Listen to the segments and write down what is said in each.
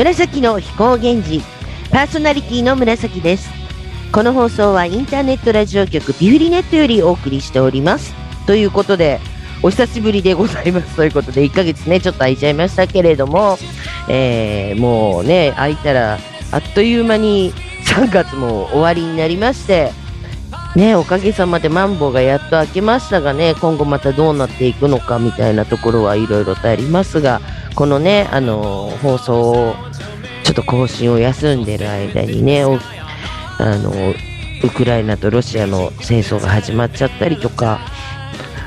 紫の飛行源氏パーソナリティの紫です。この放送はインターネットラジオ局ピフリネットよりお送りしております。ということでお久しぶりでございます。ということで1ヶ月ねちょっと空いちゃいましたけれども、えー、もうね空いたらあっという間に3月も終わりになりましてね、おかげさまでマンボウがやっと明けましたがね、今後またどうなっていくのかみたいなところはいろいろとありますが、このね、あの、放送を、ちょっと更新を休んでる間にね、あの、ウクライナとロシアの戦争が始まっちゃったりとか、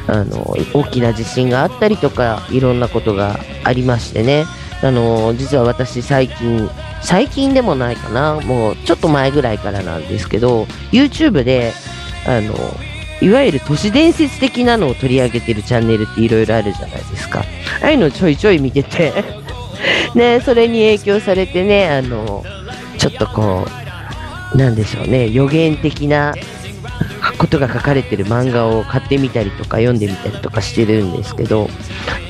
あの、大きな地震があったりとか、いろんなことがありましてね、あの、実は私最近、最近でもないかな、もうちょっと前ぐらいからなんですけど、YouTube で、あの、いわゆる都市伝説的なのを取り上げてるチャンネルっていろいろあるじゃないですか。ああいうのちょいちょい見てて ね、それに影響されてね、あの、ちょっとこう、なんでしょうね、予言的なことが書かれてる漫画を買ってみたりとか読んでみたりとかしてるんですけど、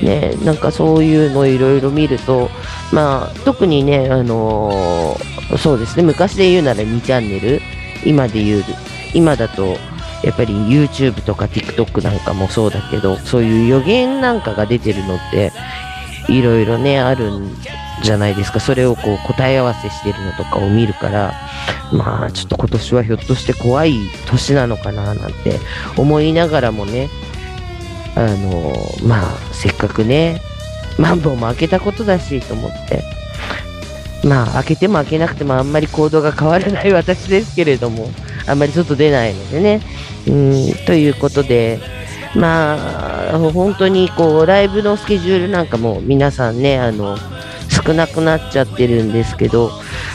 ね、なんかそういうのいろいろ見ると、まあ、特にね、あの、そうですね、昔で言うなら2チャンネル、今で言う、今だと、やっぱり YouTube とか TikTok なんかもそうだけど、そういう予言なんかが出てるのって、いろいろね、あるんじゃないですか。それをこう答え合わせしてるのとかを見るから、まあちょっと今年はひょっとして怖い年なのかななんて思いながらもね、あの、まあせっかくね、マンボウも開けたことだしと思って、まあ開けても開けなくてもあんまり行動が変わらない私ですけれども、あんまり外出ないのでね。うん、ということで、まあ、本当にこう、ライブのスケジュールなんかも皆さんね、あの、少なくなっちゃってるんですけど、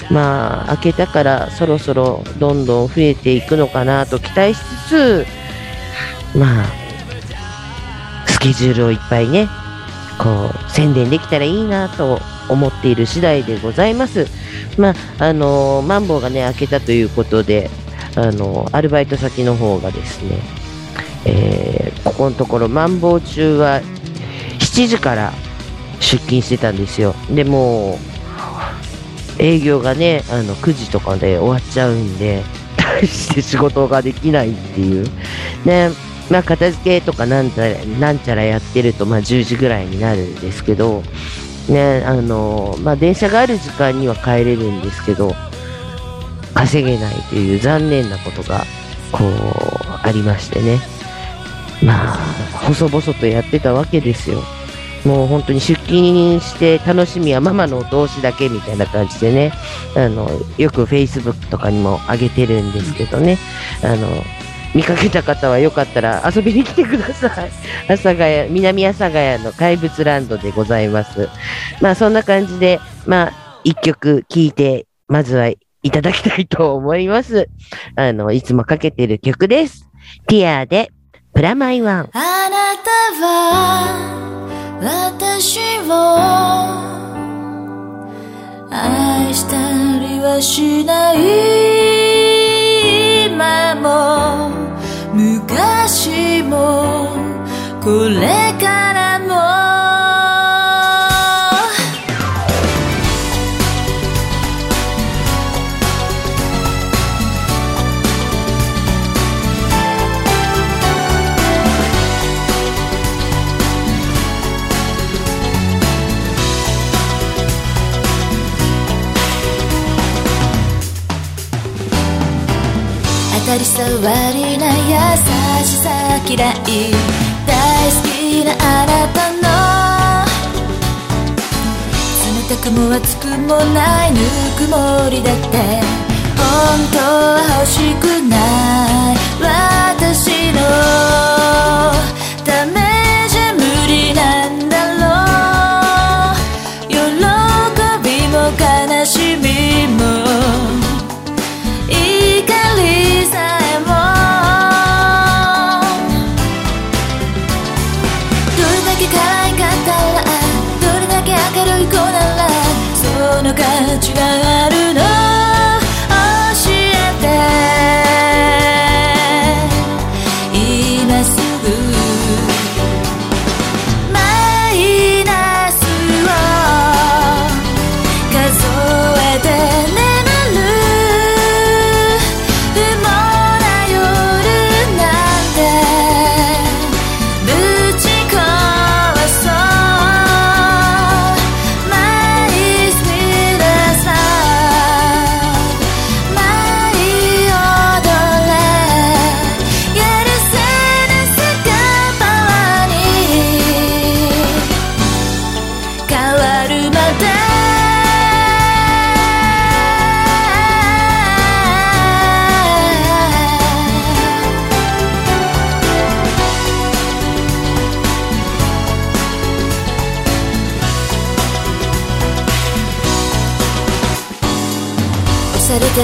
まあ、開けたからそろそろどんどん増えていくのかなと期待しつつ、まあ、スケジュールをいっぱいね、こう、宣伝できたらいいなと思っている次第でございます。まあ、あのマンボウがね、開けたということで、あのアルバイト先の方がですね、えー、ここのところ、マンボウ中は7時から出勤してたんですよ。でも営業がね、あの9時とかで終わっちゃうんで、大して仕事ができないっていう。ね、まあ、片付けとかなんちゃらなんちゃらやってると、まあ、10時ぐらいになるんですけど、ね、あの、まあ、電車がある時間には帰れるんですけど、稼げないという残念なことが、こう、ありましてね。まあ、細々とやってたわけですよ。もう本当に出勤して楽しみはママの同士だけみたいな感じでね、あの、よく Facebook とかにも上げてるんですけどね、あの、見かけた方はよかったら遊びに来てください。阿佐ヶ谷、南阿佐ヶ谷の怪物ランドでございます。まあそんな感じで、まあ一曲聴いて、まずはいただきたいと思います。あの、いつもかけてる曲です。ティアで、プラマイワン。あなたは、私を、愛したりはしない今も昔もこれ当たり障りな優しさ嫌い大好きなあなたの冷たくも熱くもないぬくもりだって本当は欲しくない私の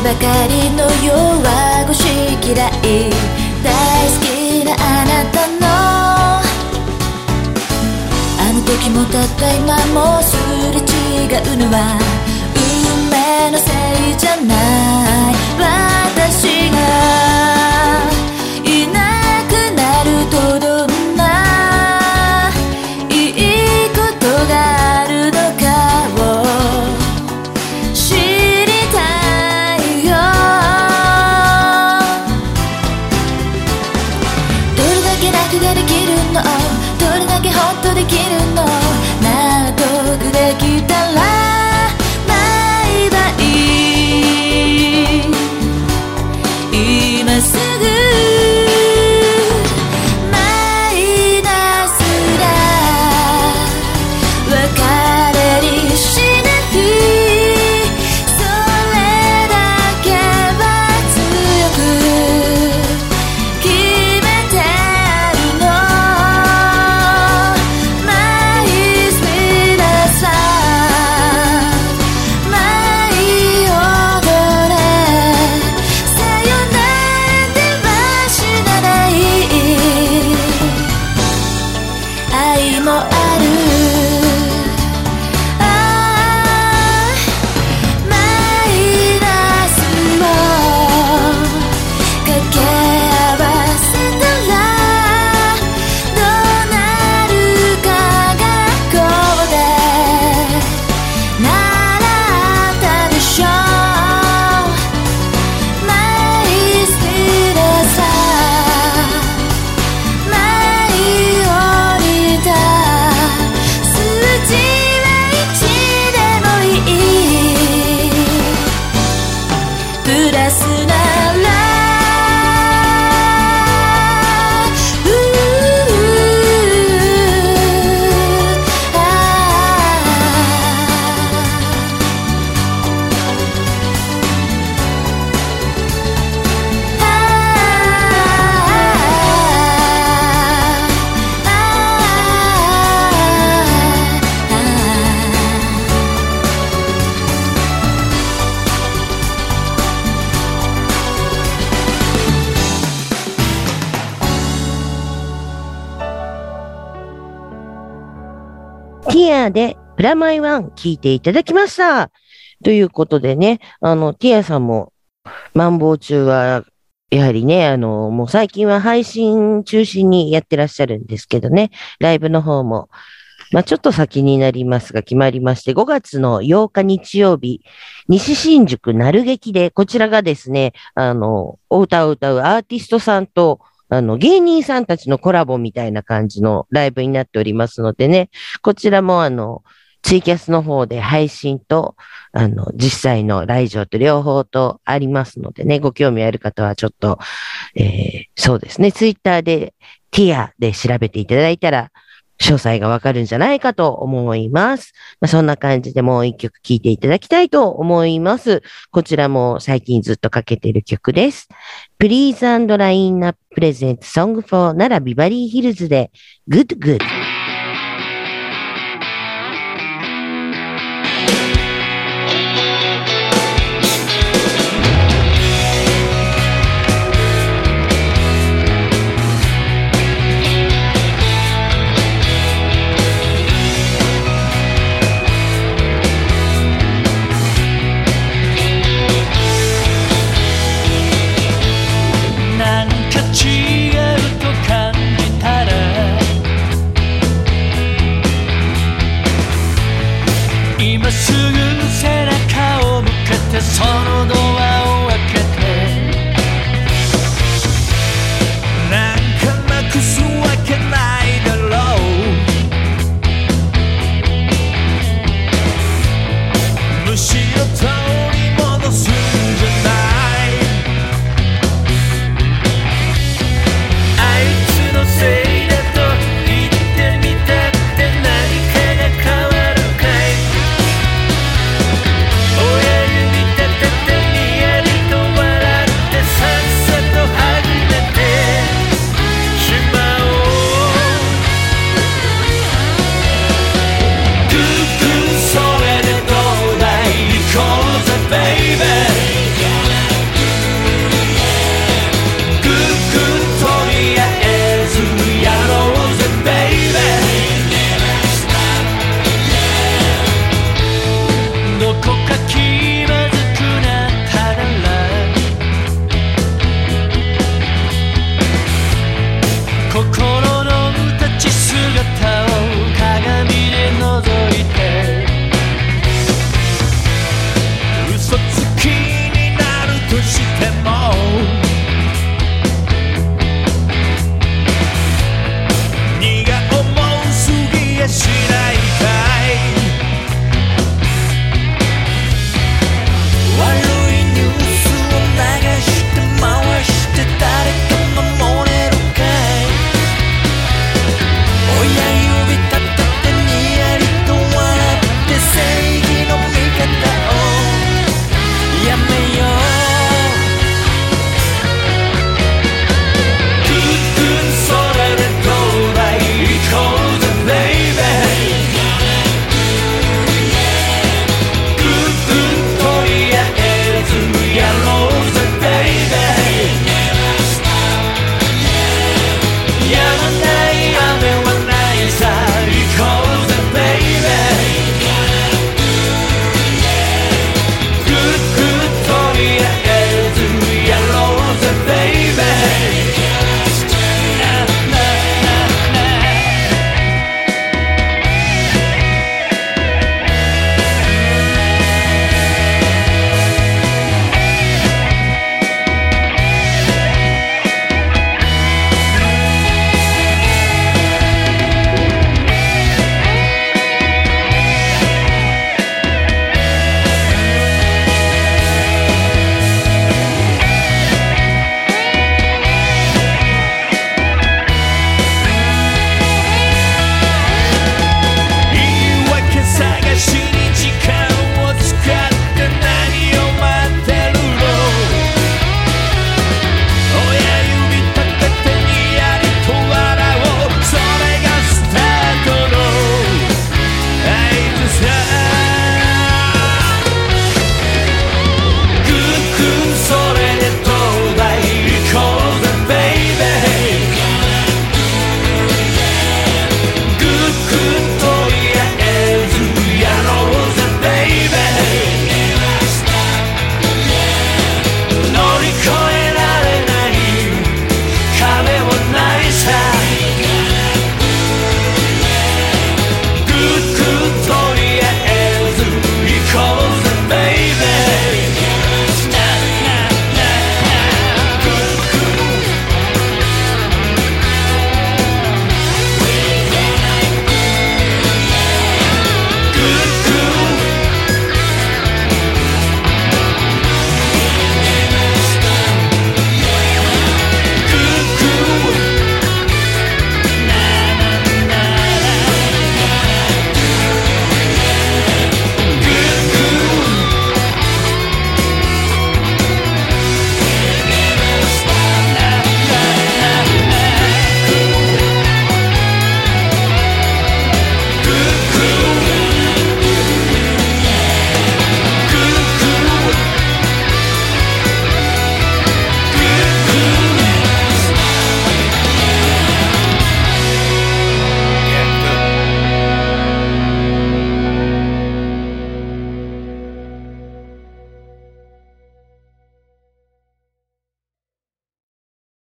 ばかりの弱腰嫌い。大好きなあなたの。あの時もたった今もすれ違うのは運命のせいじゃない。アでプラマイワン聞いていただきました。ということでね、あの、ティアさんも、マンボウ中は、やはりね、あの、もう最近は配信中心にやってらっしゃるんですけどね、ライブの方も、まあちょっと先になりますが決まりまして、5月の8日日曜日、西新宿なる劇で、こちらがですね、あの、お歌を歌うアーティストさんと、あの、芸人さんたちのコラボみたいな感じのライブになっておりますのでね、こちらもあの、ツイキャスの方で配信と、あの、実際の来場と両方とありますのでね、ご興味ある方はちょっと、えーそうですね、ツイッターでティアで調べていただいたら、詳細がわかるんじゃないかと思います。まあ、そんな感じでもう一曲聴いていただきたいと思います。こちらも最近ずっとかけてる曲です。Please and Line Up Present Song for 奈良ビバリーヒルズで Good Good。